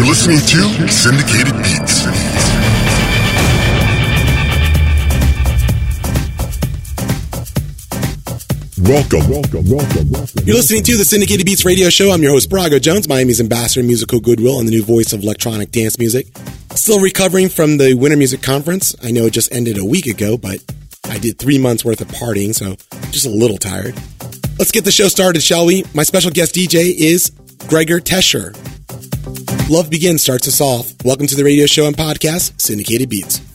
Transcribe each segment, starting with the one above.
You're listening to Syndicated Beats. Welcome. Welcome. Welcome. Welcome. You're listening to the Syndicated Beats radio show. I'm your host, Brago Jones, Miami's ambassador musical goodwill and the new voice of electronic dance music. Still recovering from the Winter Music Conference. I know it just ended a week ago, but I did three months worth of partying, so just a little tired. Let's get the show started, shall we? My special guest DJ is Gregor Tresher. Love Begins starts us off. Welcome to the radio show and podcast, Syndicated Beats.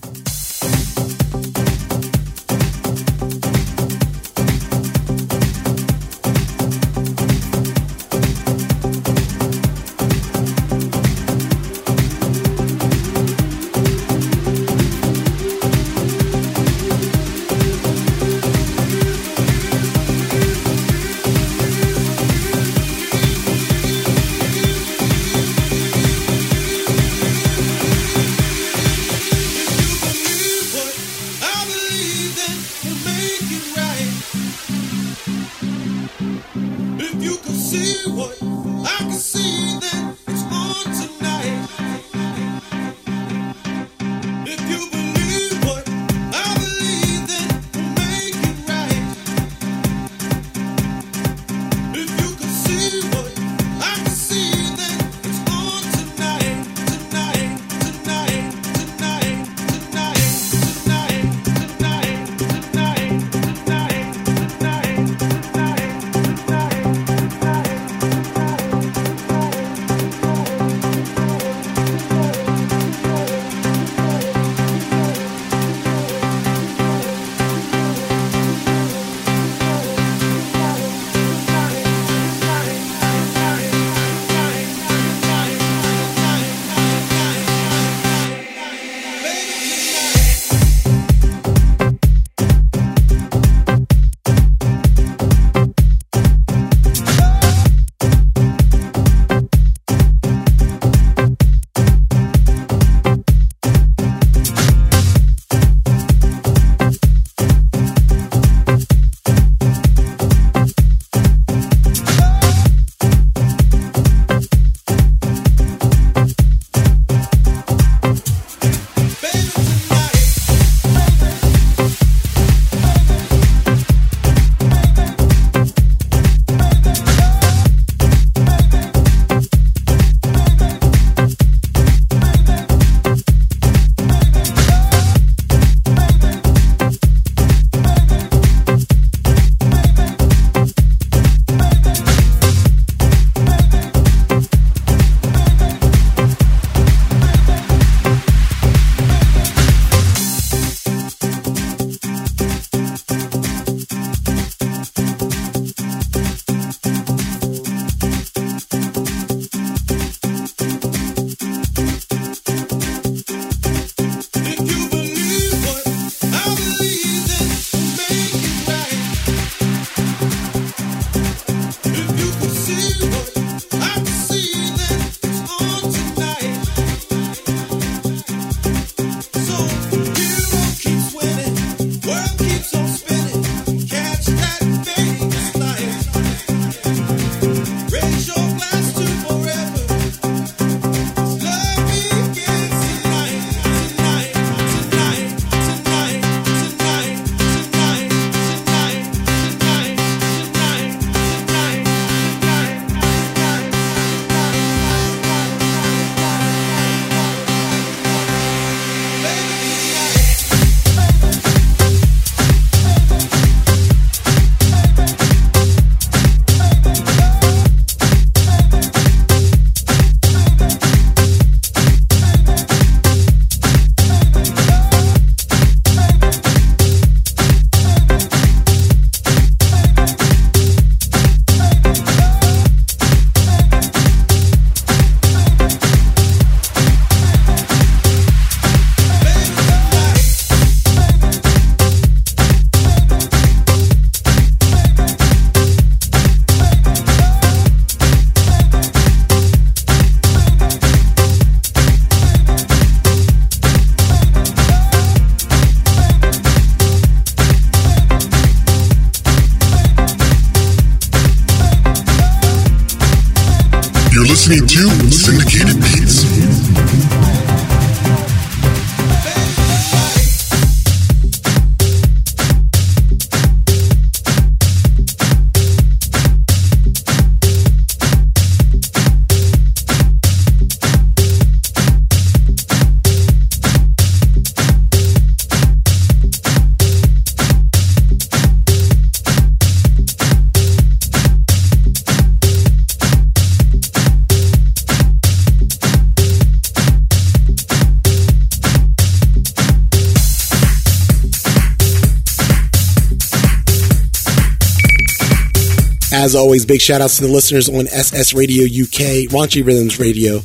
Always, big shout outs to the listeners on SS Radio UK, Raunchy Rhythms Radio,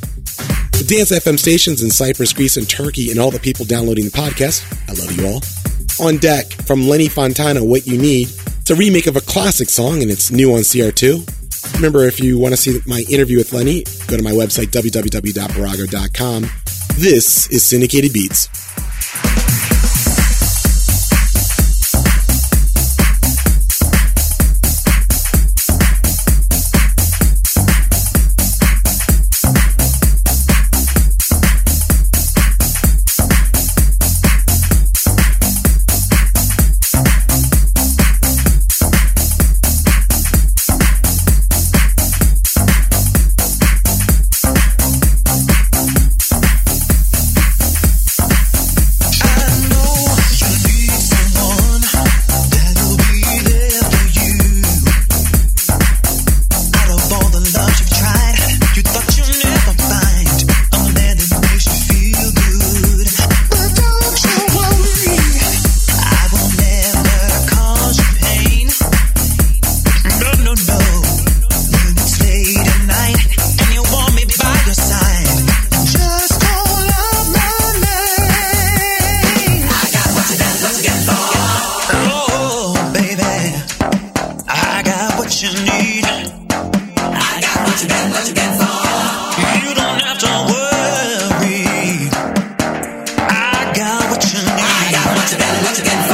the Dance FM stations in Cyprus, Greece, and Turkey, and all the people downloading the podcast. I love you all. On deck from Lenny Fontana, What You Need. It's a remake of a classic song, and it's new on CR2. Remember, if you want to see my interview with Lenny, go to my website, www.barago.com. This is Syndicated Beats. What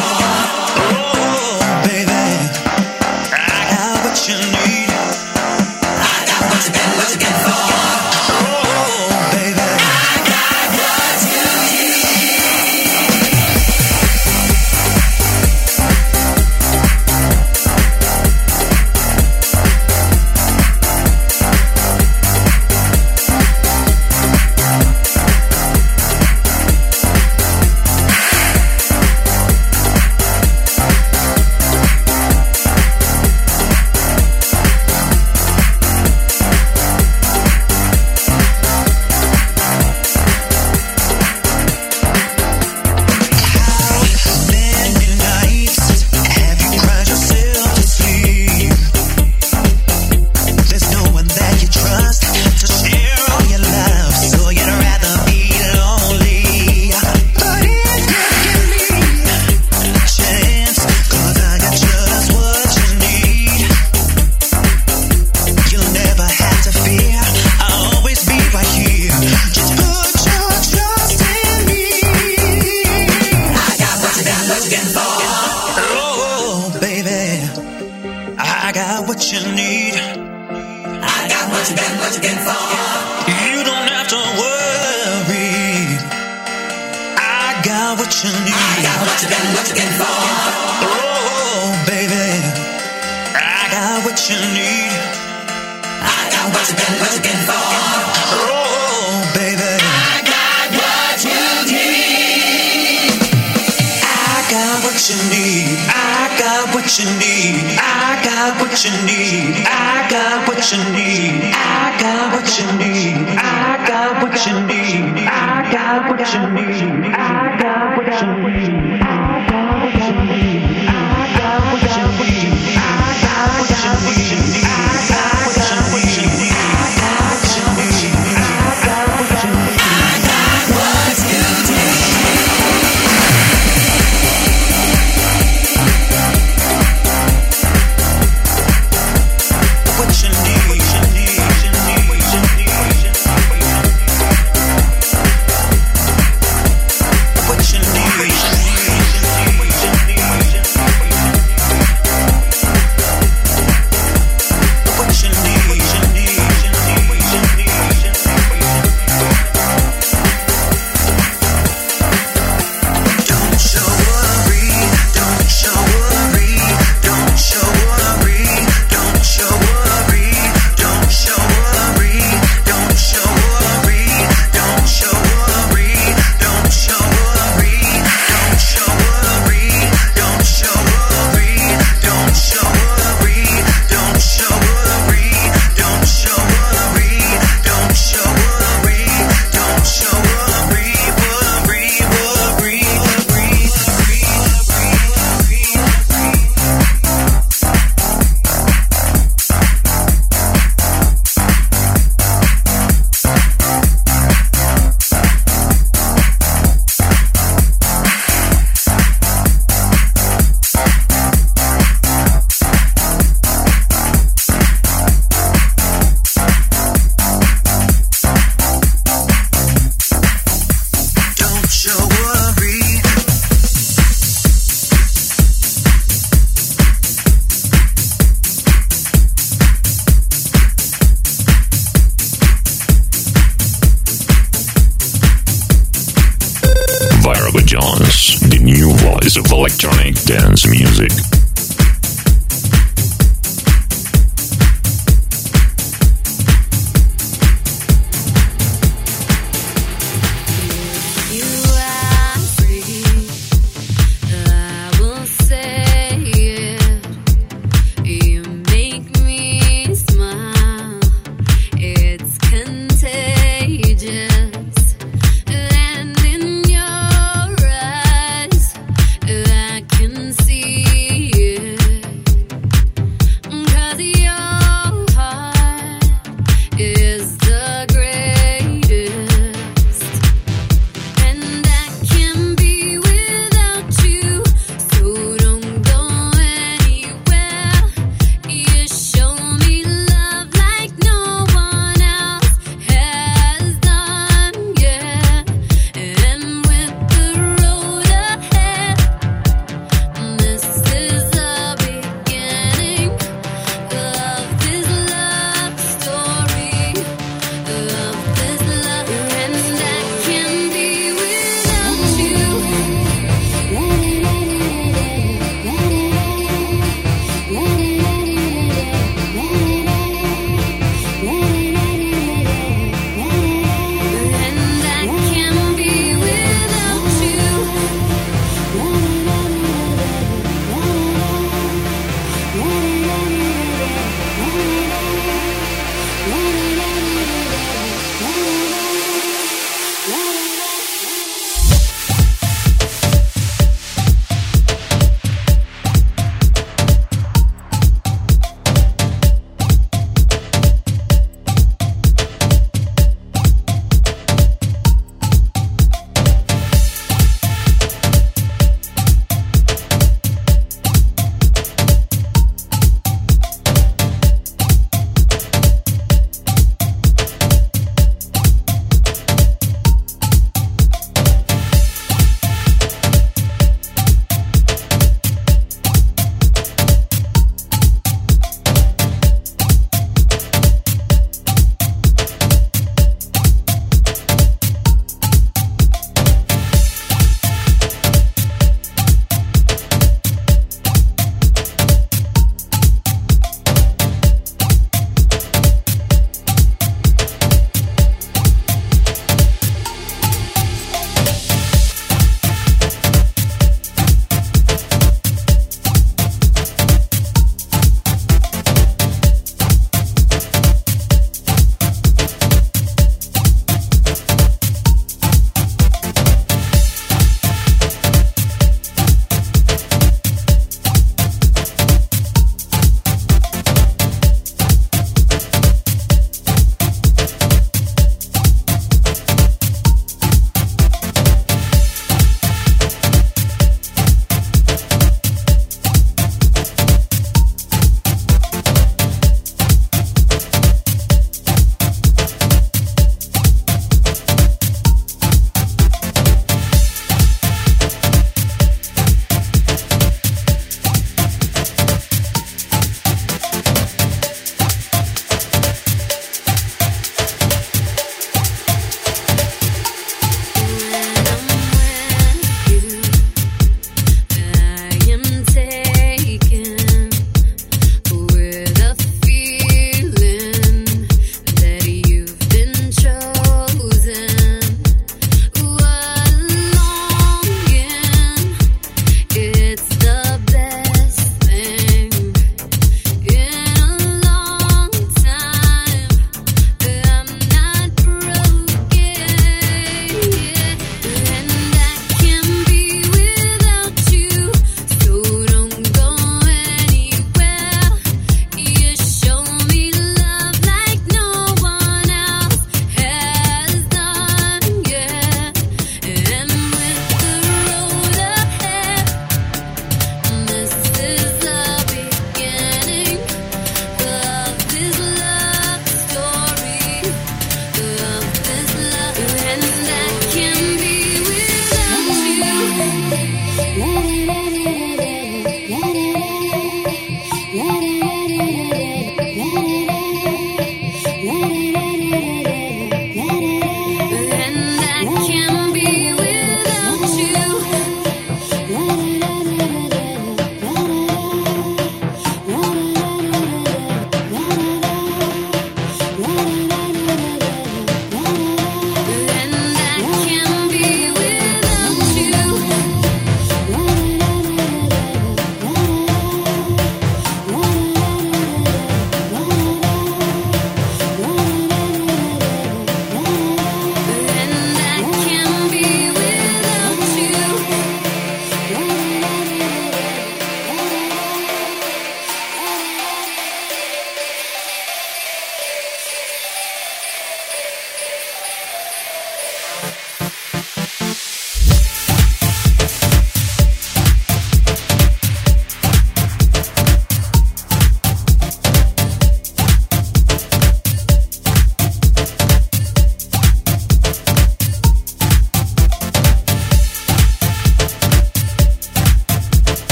dance music.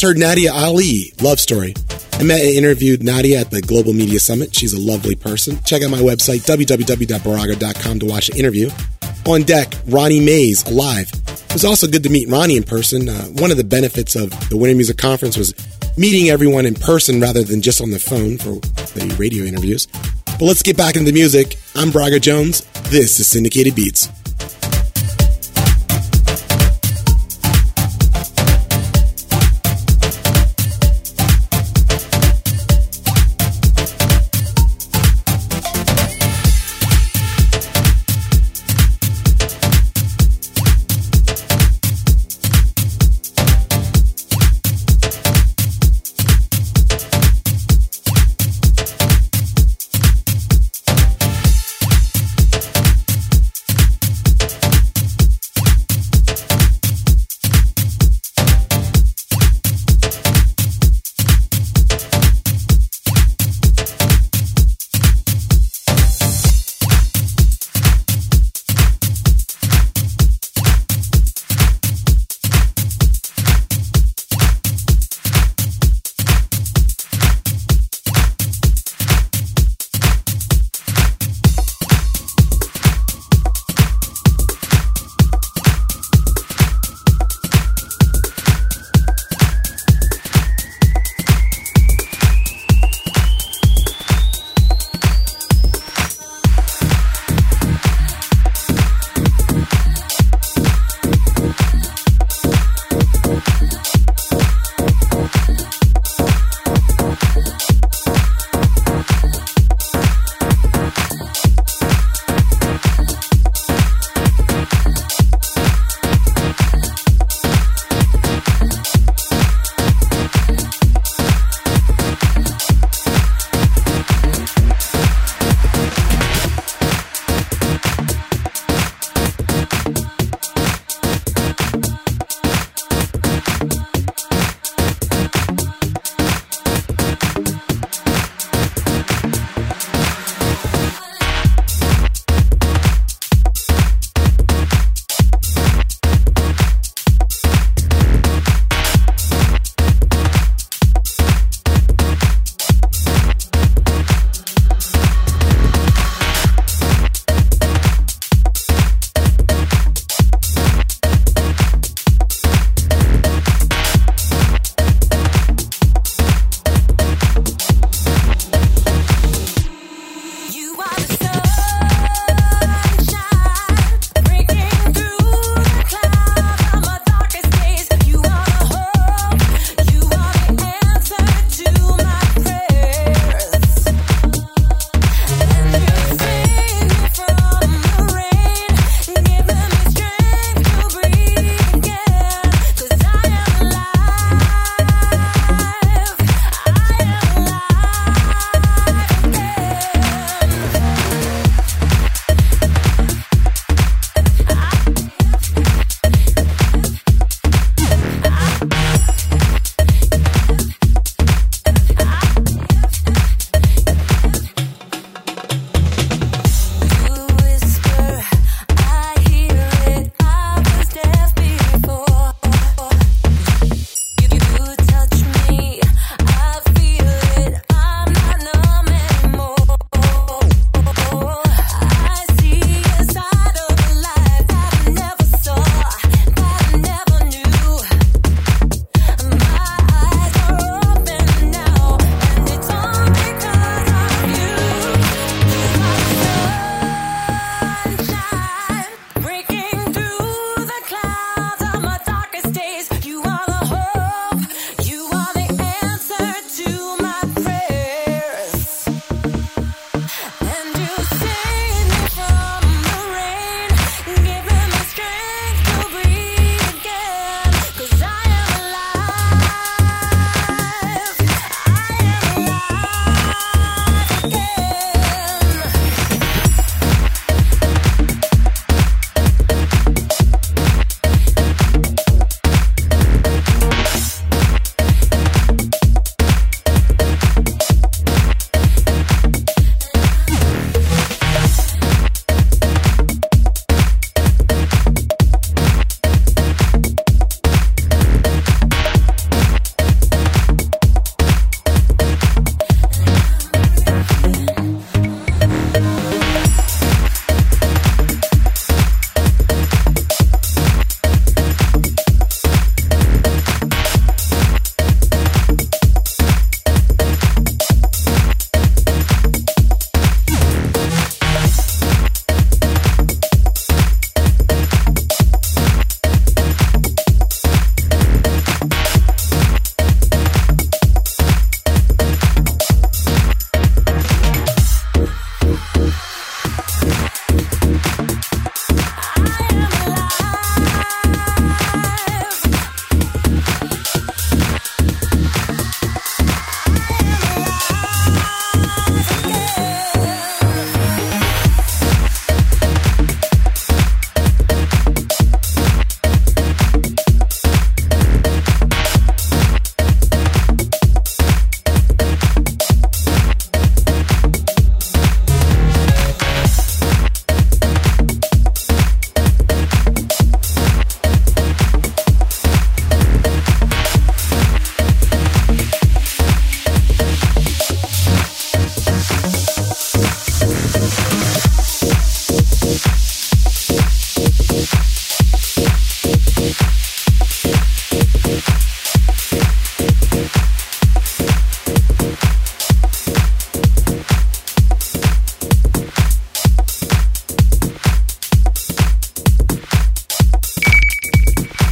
Just heard Nadia Ali, Love Story. I met and interviewed Nadia at the Global Media Summit. She's a lovely person. Check out my website, www.baraga.com, to watch the interview. On deck, Ronnie Mays, Alive. It was also good to meet Ronnie in person. Uh, one of the benefits of the Winter Music Conference was meeting everyone in person rather than just on the phone for the radio interviews. But let's get back into the music. I'm Braga Jones. This is Syndicated Beats.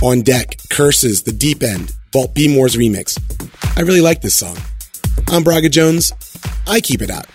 On Deck, Curses, The Deep End, Vault B. Moore's remix. I really like this song. I'm Braga Jones. I keep it out.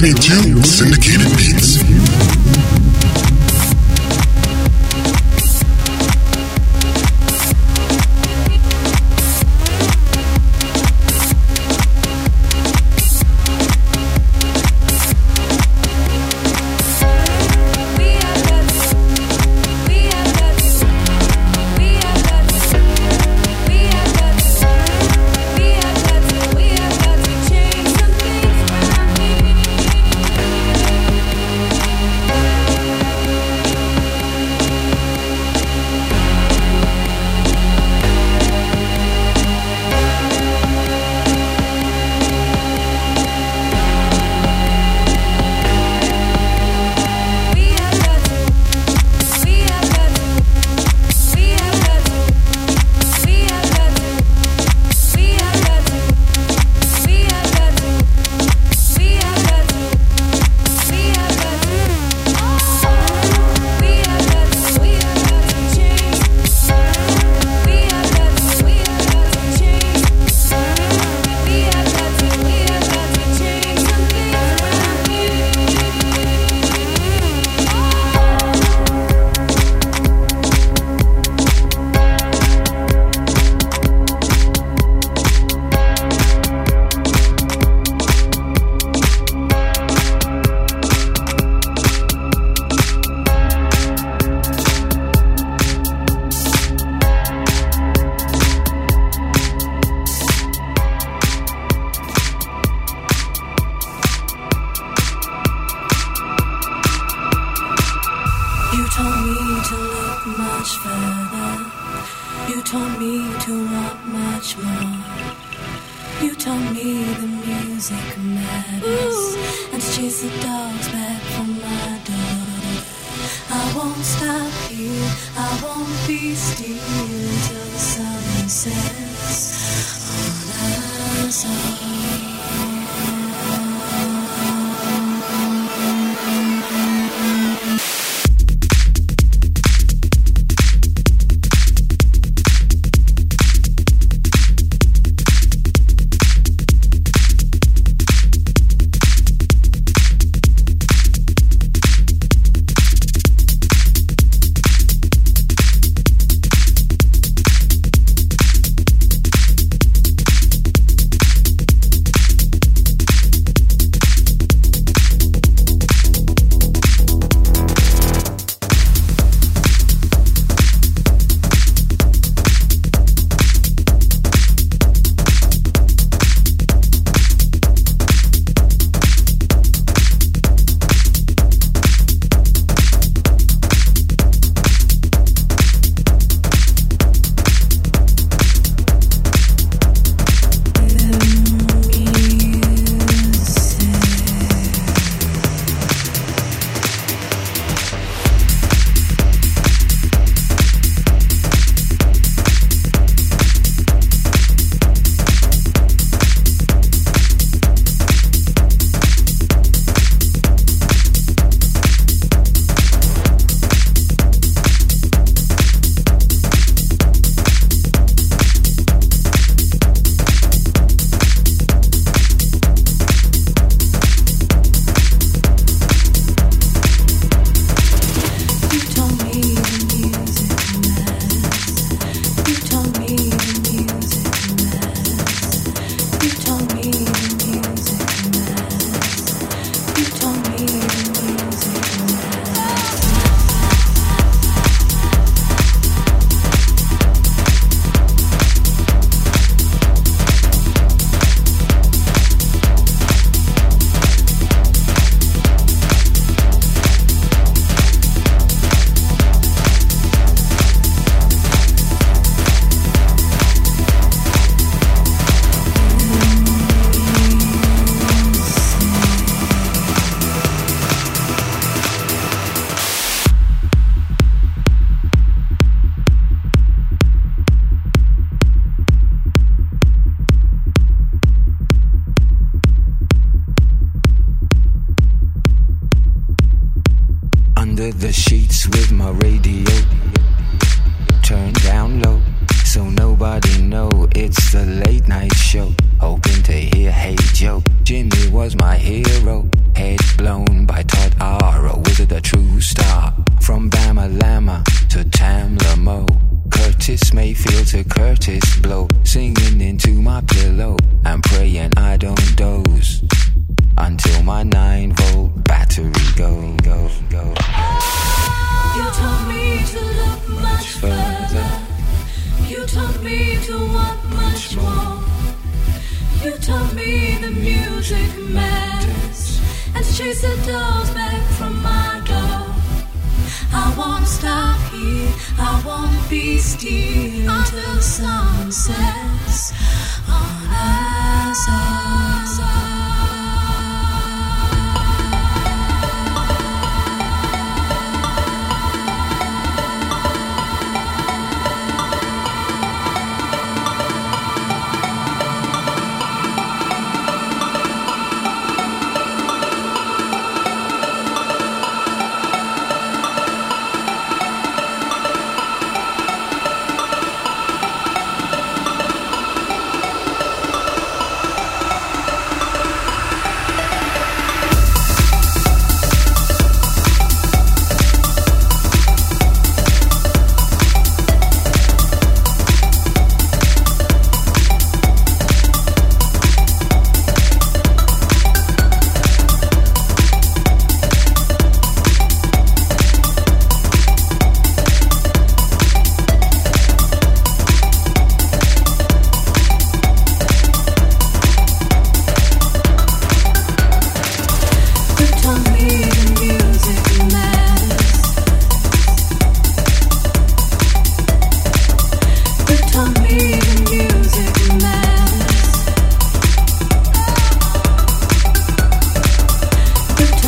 Listening to Syndicated Beats.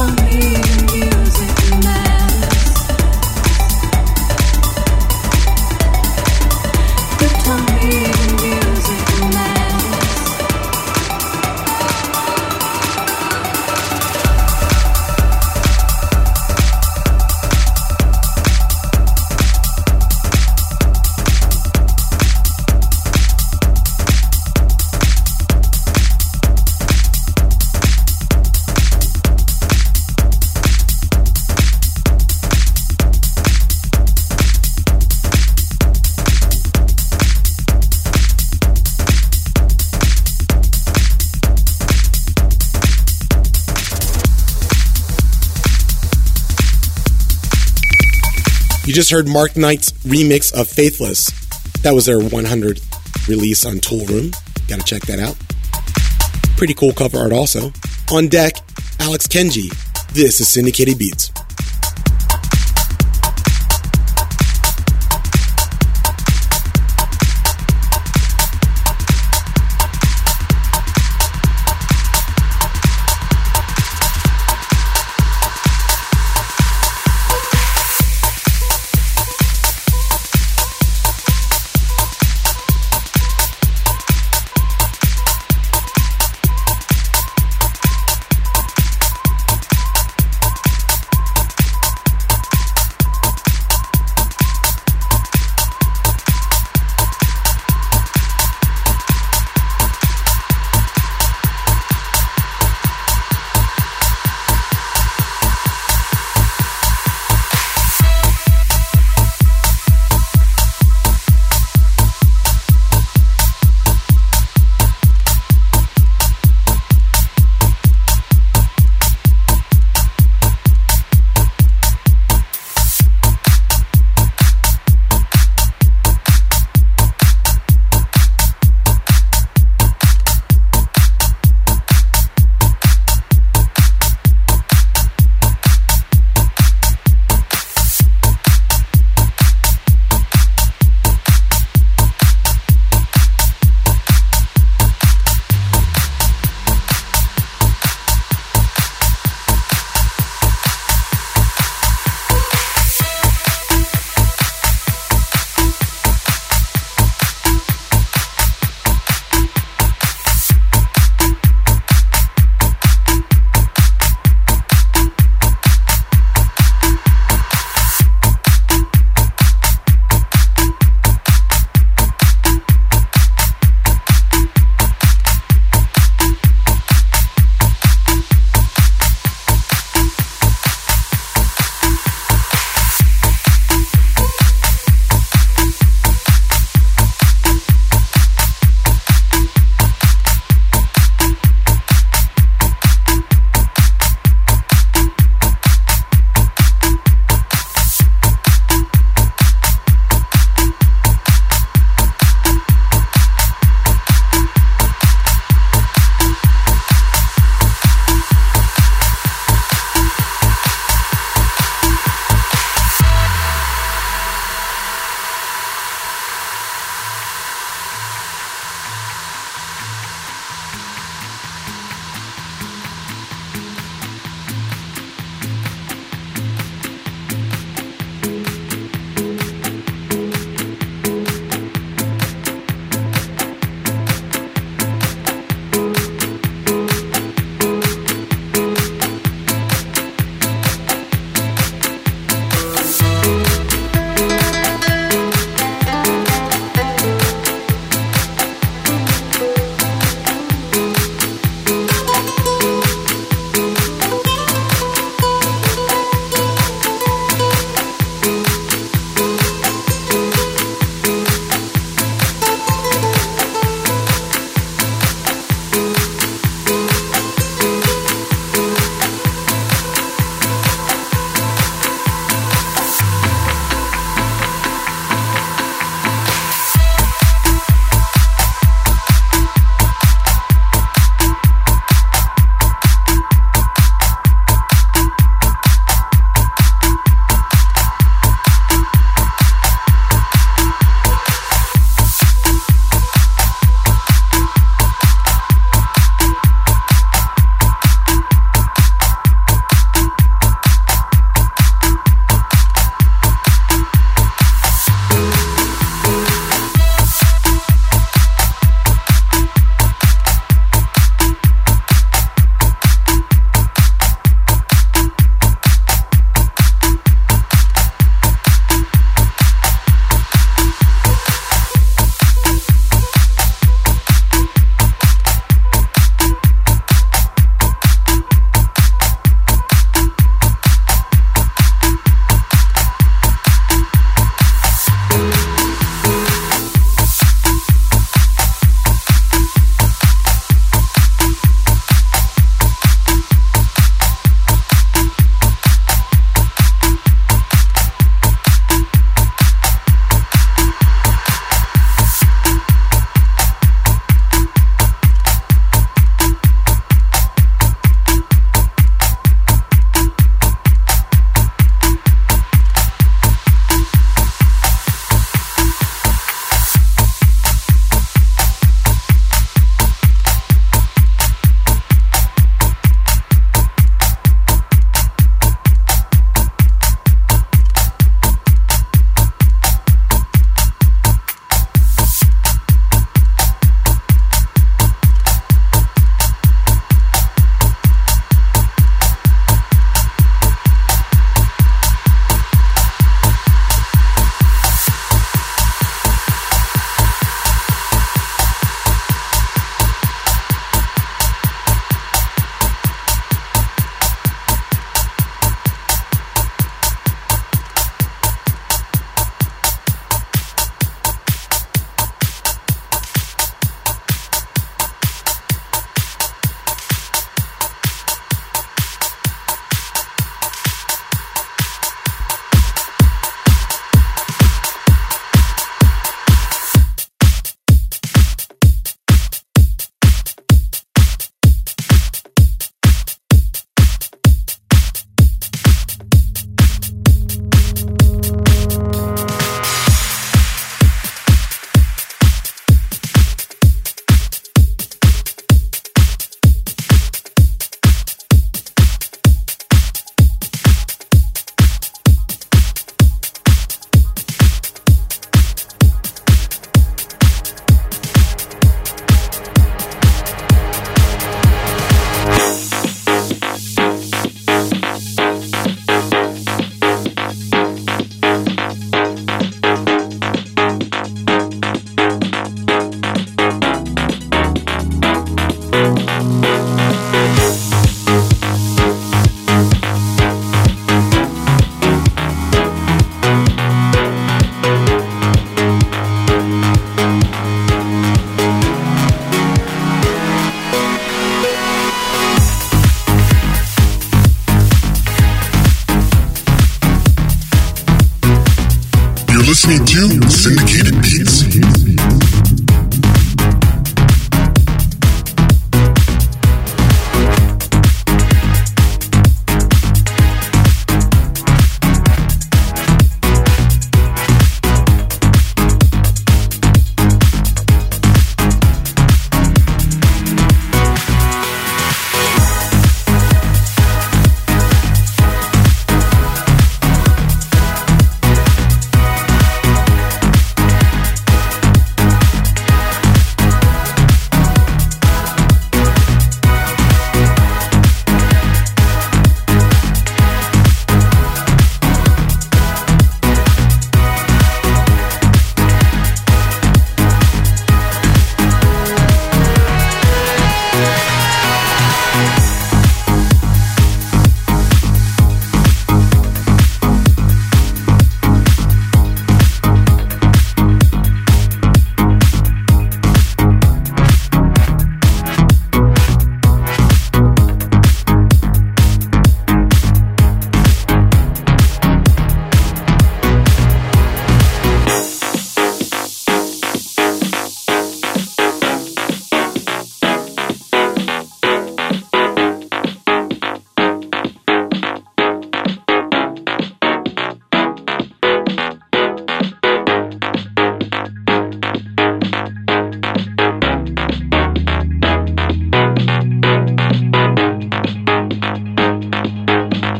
for me. You just heard Mark Knight's remix of Faithless. That was their 100 release on Toolroom. Gotta check that out. Pretty cool cover art also. On deck, Alex Kenji. This is Syndicated Beats.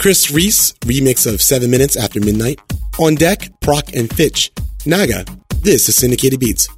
Chris Reese, remix of 7 Minutes After Midnight. On Deck, Prok and Fitch. Naga. This is Syndicated Beats.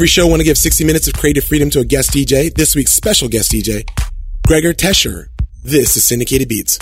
Every show, I want to give 60 minutes of creative freedom to a guest DJ. This week's special guest DJ, Gregor Tresher. This is Syndicated Beats.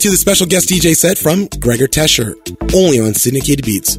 To the special guest DJ set from Gregor Tresher, only on Syndicated Beats.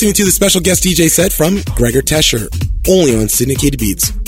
Listening to the special guest DJ set from Gregor Tresher, only on Syndicated Beats.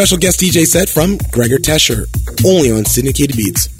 Special guest DJ set from Gregor Tresher, only on Syndicated Beats.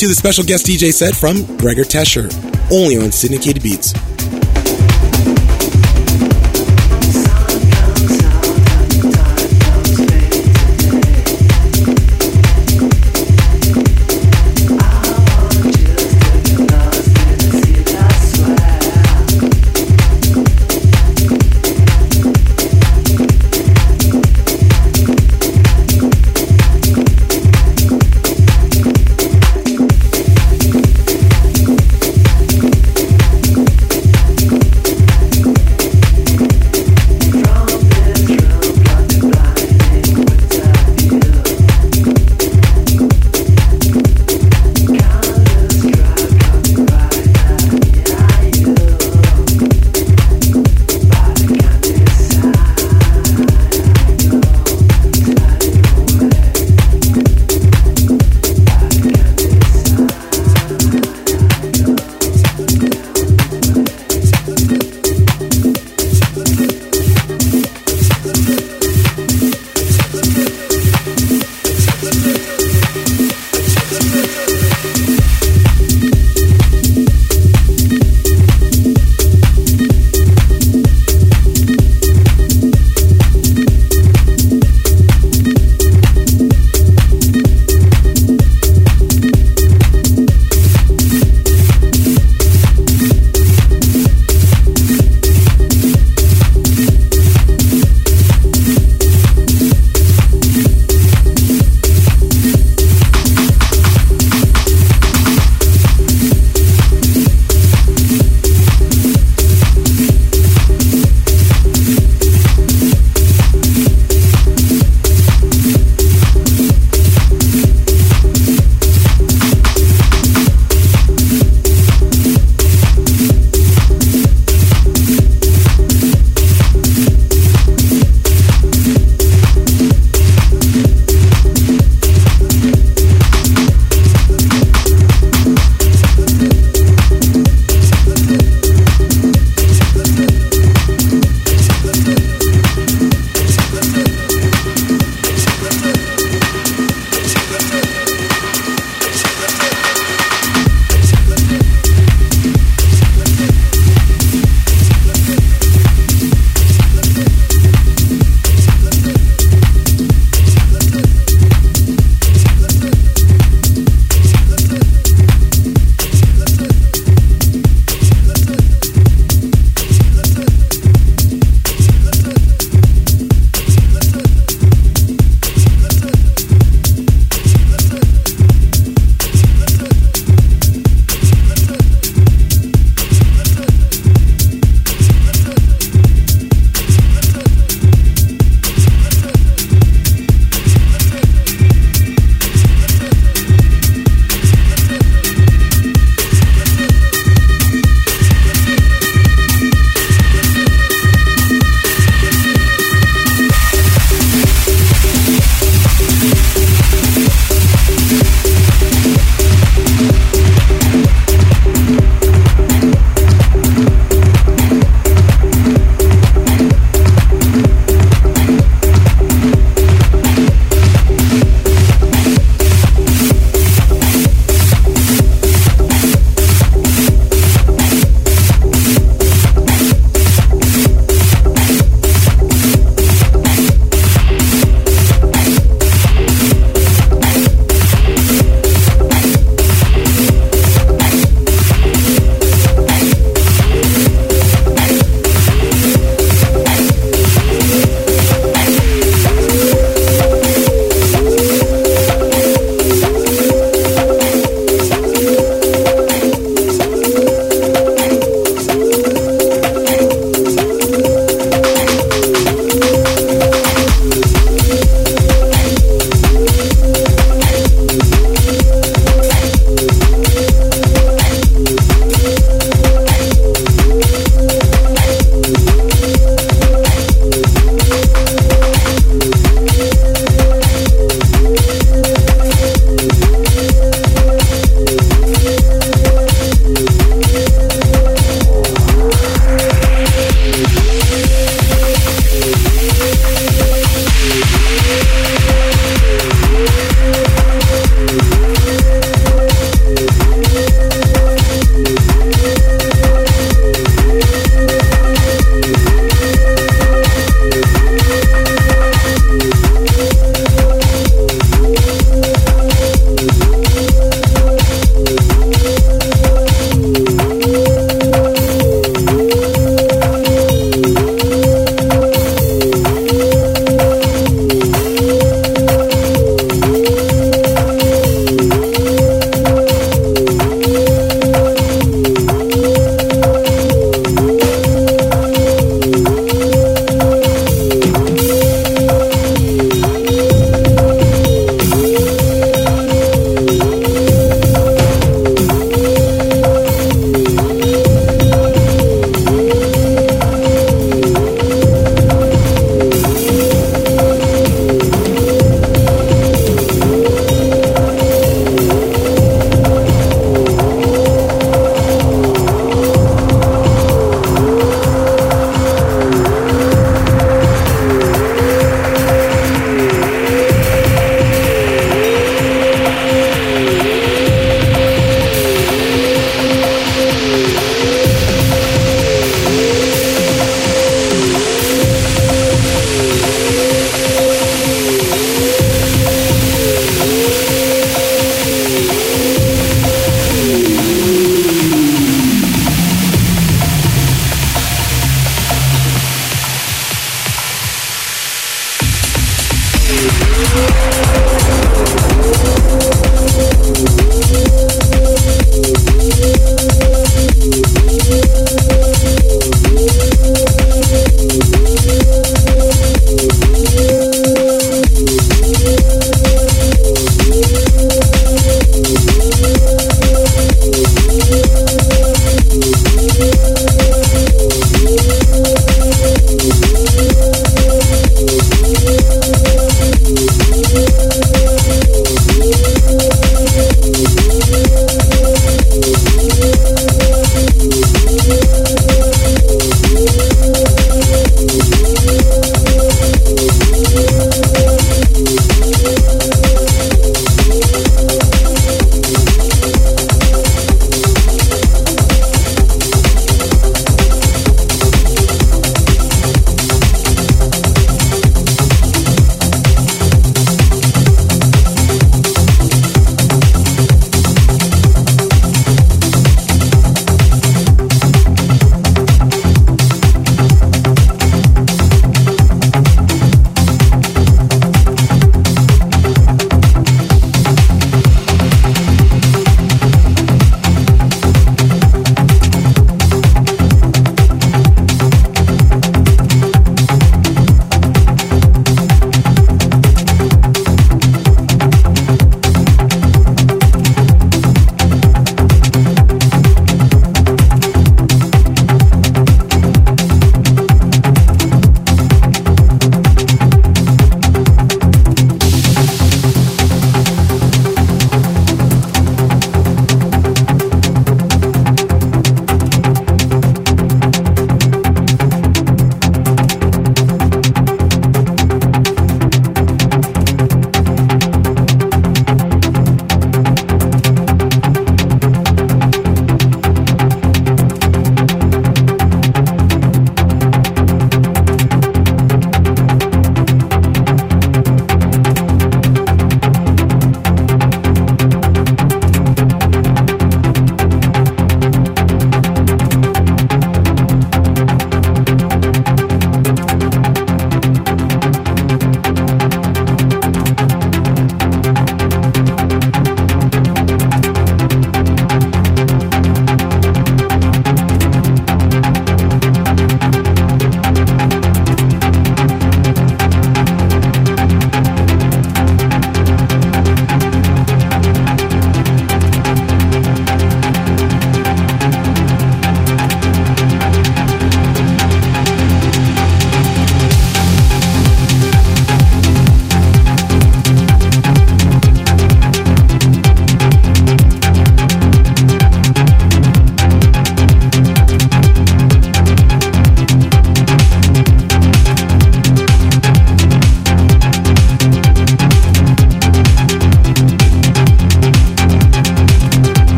To the special guest DJ set from Gregor Tresher, only on Syndicated Beats.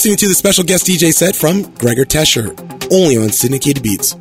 Listening to the special guest DJ set from Gregor Tresher, only on Syndicated Beats.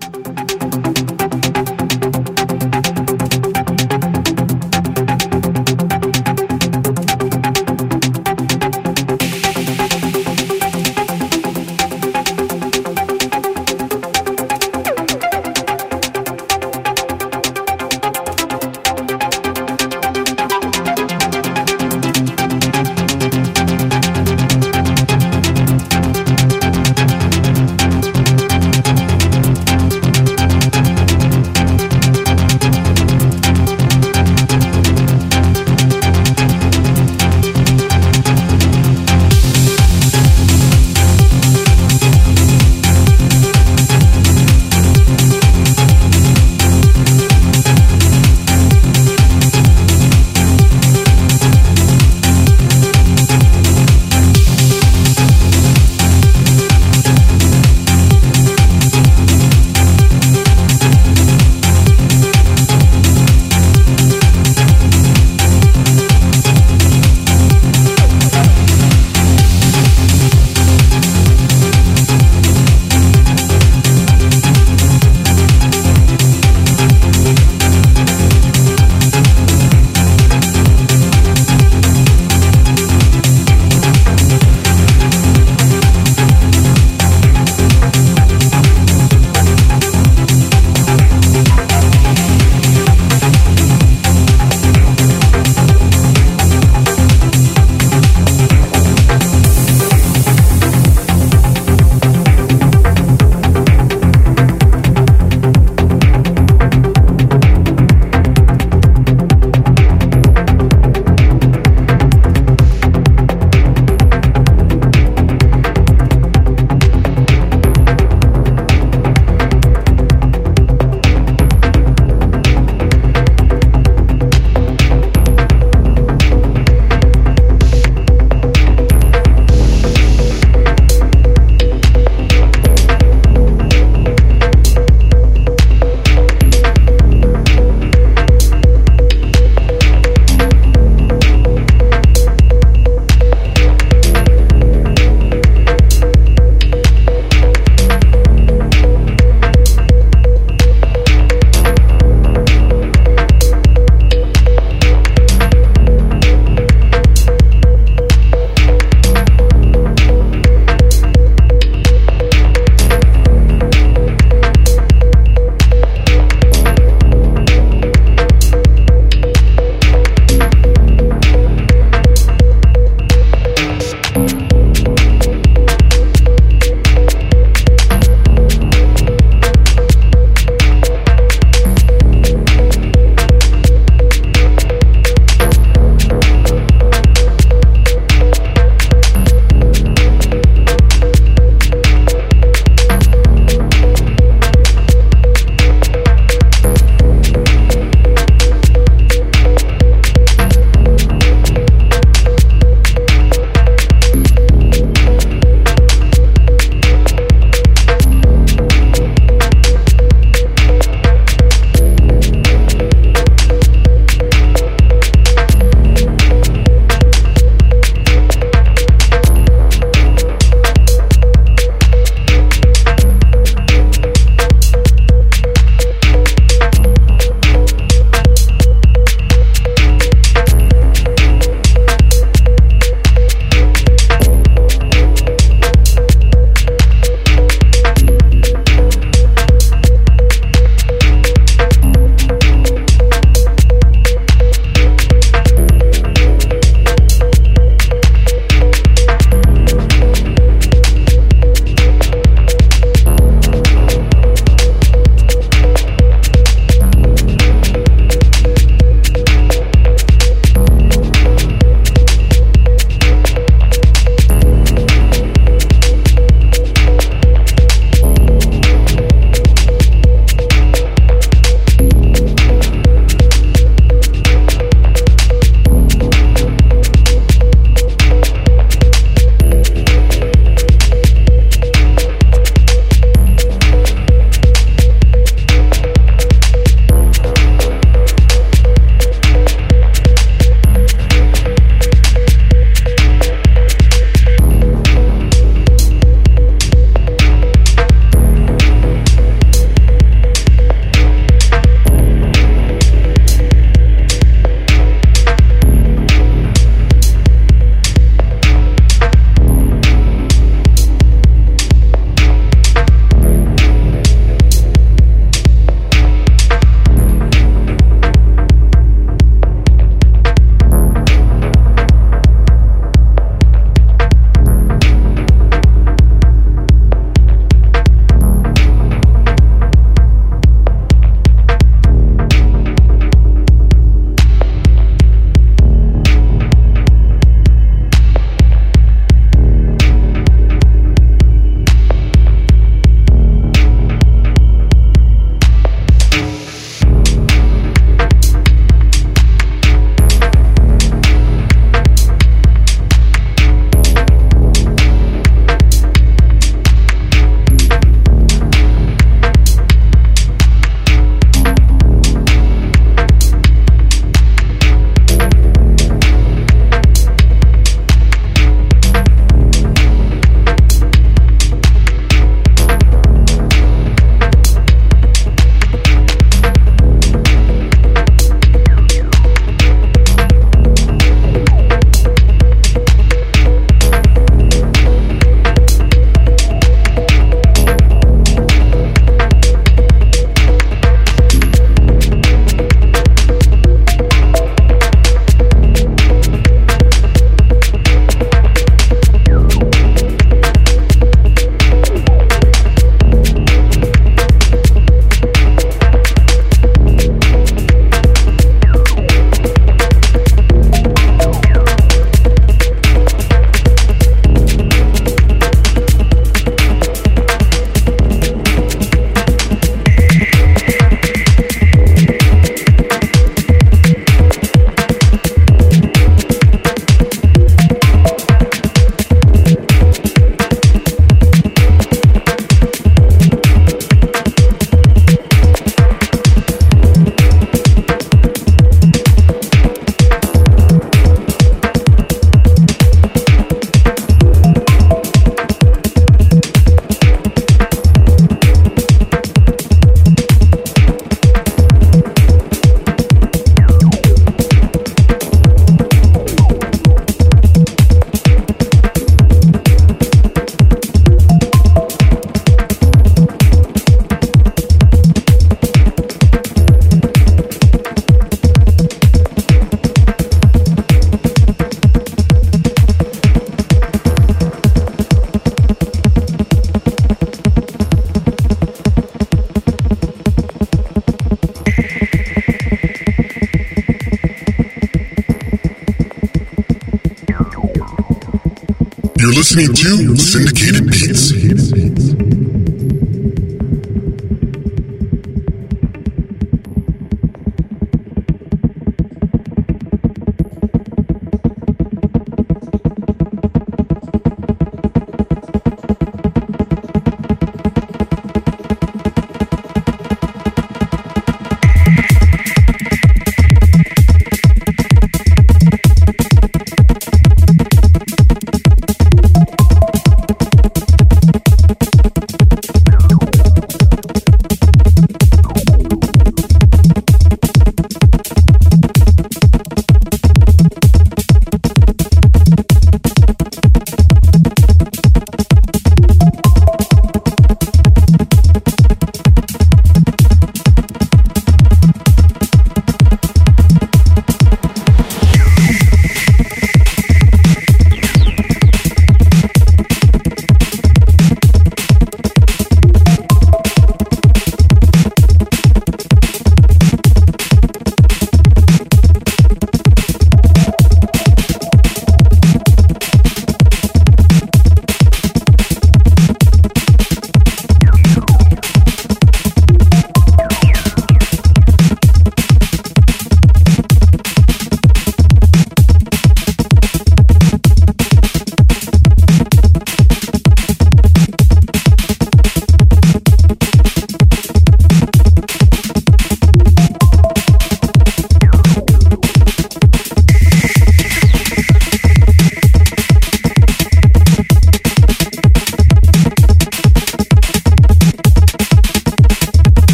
Listening to Syndicated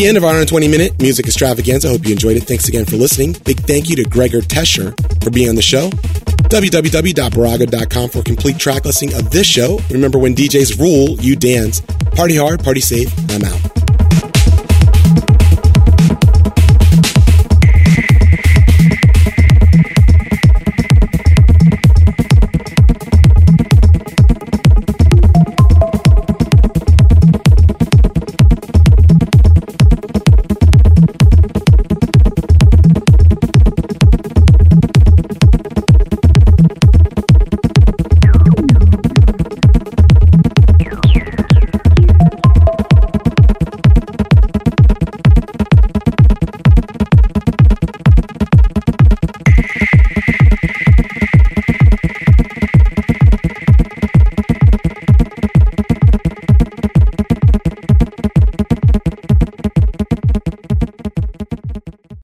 the end of our 120 minute music extravaganza. I hope you enjoyed it. Thanks again for listening. Big thank you to Gregor Tresher for being on the show. www.baraga.com for complete track listing of this show. Remember when DJs rule, you dance. Party hard, party safe.